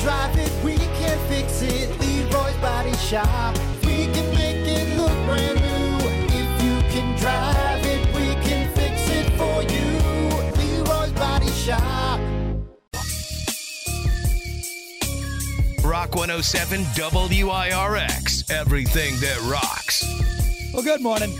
drive it, we can fix it. Leroy's Body Shop. We can make it look brand new. If you can drive it, we can fix it for you. Leroy's Body Shop. Rock 107 WIRX. Everything that rocks. Well, good morning.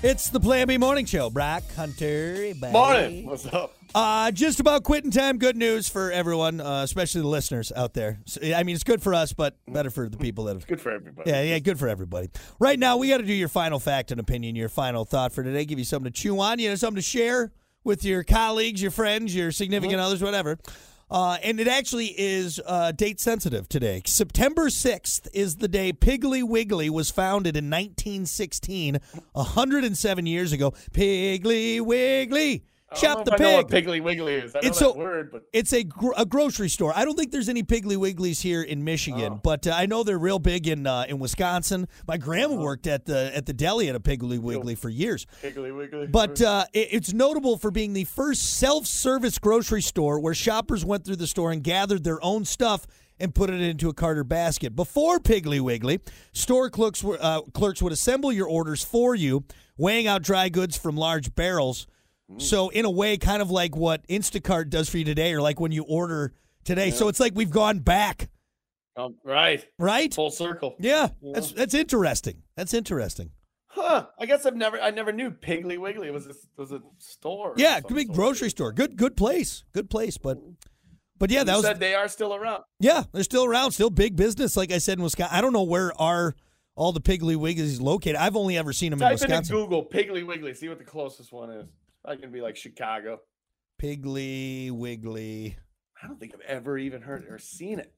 It's the Plan B Morning Show. Brock Hunter. buddy. Morning. What's up? Uh, just about quitting time. Good news for everyone, uh, especially the listeners out there. So, I mean, it's good for us, but better for the people that have. Good for everybody. Yeah, yeah, good for everybody. Right now, we got to do your final fact and opinion, your final thought for today. Give you something to chew on, you know, something to share with your colleagues, your friends, your significant others, whatever. Uh, and it actually is uh, date sensitive today. September 6th is the day Piggly Wiggly was founded in 1916, 107 years ago. Piggly Wiggly. Shop the if I know what pig. Piggly Wiggly is. I know It's that word, but It's a, gr- a grocery store. I don't think there's any Piggly Wigglies here in Michigan, but uh, I know they're real big in uh, in Wisconsin. My grandma worked at the at the deli at a Piggly Wiggly for years. Piggly Wiggly. But uh, it, it's notable for being the first self-service grocery store where shoppers went through the store and gathered their own stuff and put it into a cart or basket. Before Piggly Wiggly, store clerks were, uh, clerks would assemble your orders for you, weighing out dry goods from large barrels. So in a way, kind of like what Instacart does for you today, or like when you order today. So it's like we've gone back, um, right. right? Full circle. Yeah, that's that's interesting. That's interesting. Huh. I guess I've never I never knew Piggly Wiggly was a, was a store. Yeah, big grocery store. Good good place. Good place. But but yeah, You that was said they are still around. Yeah, they're still around, still big business. Like I said in Wisconsin, I don't know where are all the Piggly Wigglies located. I've only ever seen them in Type into Wisconsin. Google Piggly Wiggly. See what the closest one is. I can be like Chicago. Piggly Wiggly. I don't think I've ever even heard or seen it.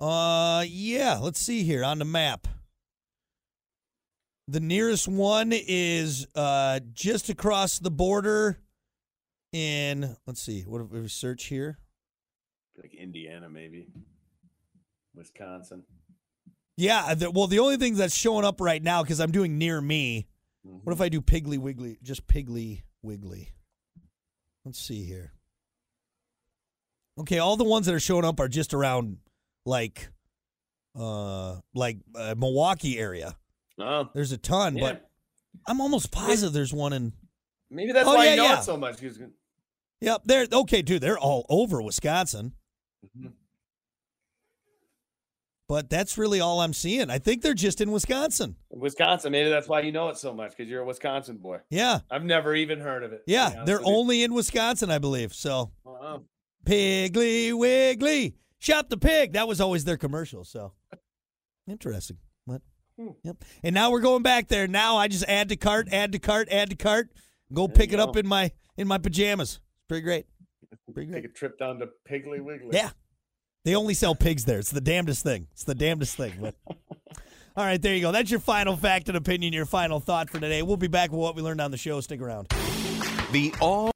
Uh, yeah. Let's see here on the map. The nearest one is uh just across the border. In let's see, what if we search here? Like Indiana, maybe. Wisconsin. Yeah, the, well, the only thing that's showing up right now because I'm doing near me. What if I do Piggly Wiggly? Just Piggly Wiggly. Let's see here. Okay, all the ones that are showing up are just around like, uh, like uh, Milwaukee area. Oh, There's a ton, yeah. but I'm almost positive there's one in. Maybe that's Oh, why yeah, you know yeah. it so much. Yep, they're okay, dude. They're all over Wisconsin. Mhm. But that's really all I'm seeing. I think they're just in Wisconsin. Wisconsin. Maybe that's why you know it so much because you're a Wisconsin boy. Yeah, I've never even heard of it. yeah. They're you. only in Wisconsin, I believe. So Wow. Piggly Wiggly, shop the pig. That was always their commercial. So interesting. What? Hmm. Yep. And now we're going back there. Now I just add to cart, add to cart, add to cart. Go pick you it up in my in my pajamas. It's pretty great. Pretty great. Take a trip down to Piggly Wiggly. Yeah. They only sell pigs there. It's the damnedest thing. It's the damnedest thing. But all right, there you go. That's your final fact and opinion, your final thought for today. We'll be back with what we learned on the show. Stick around. The all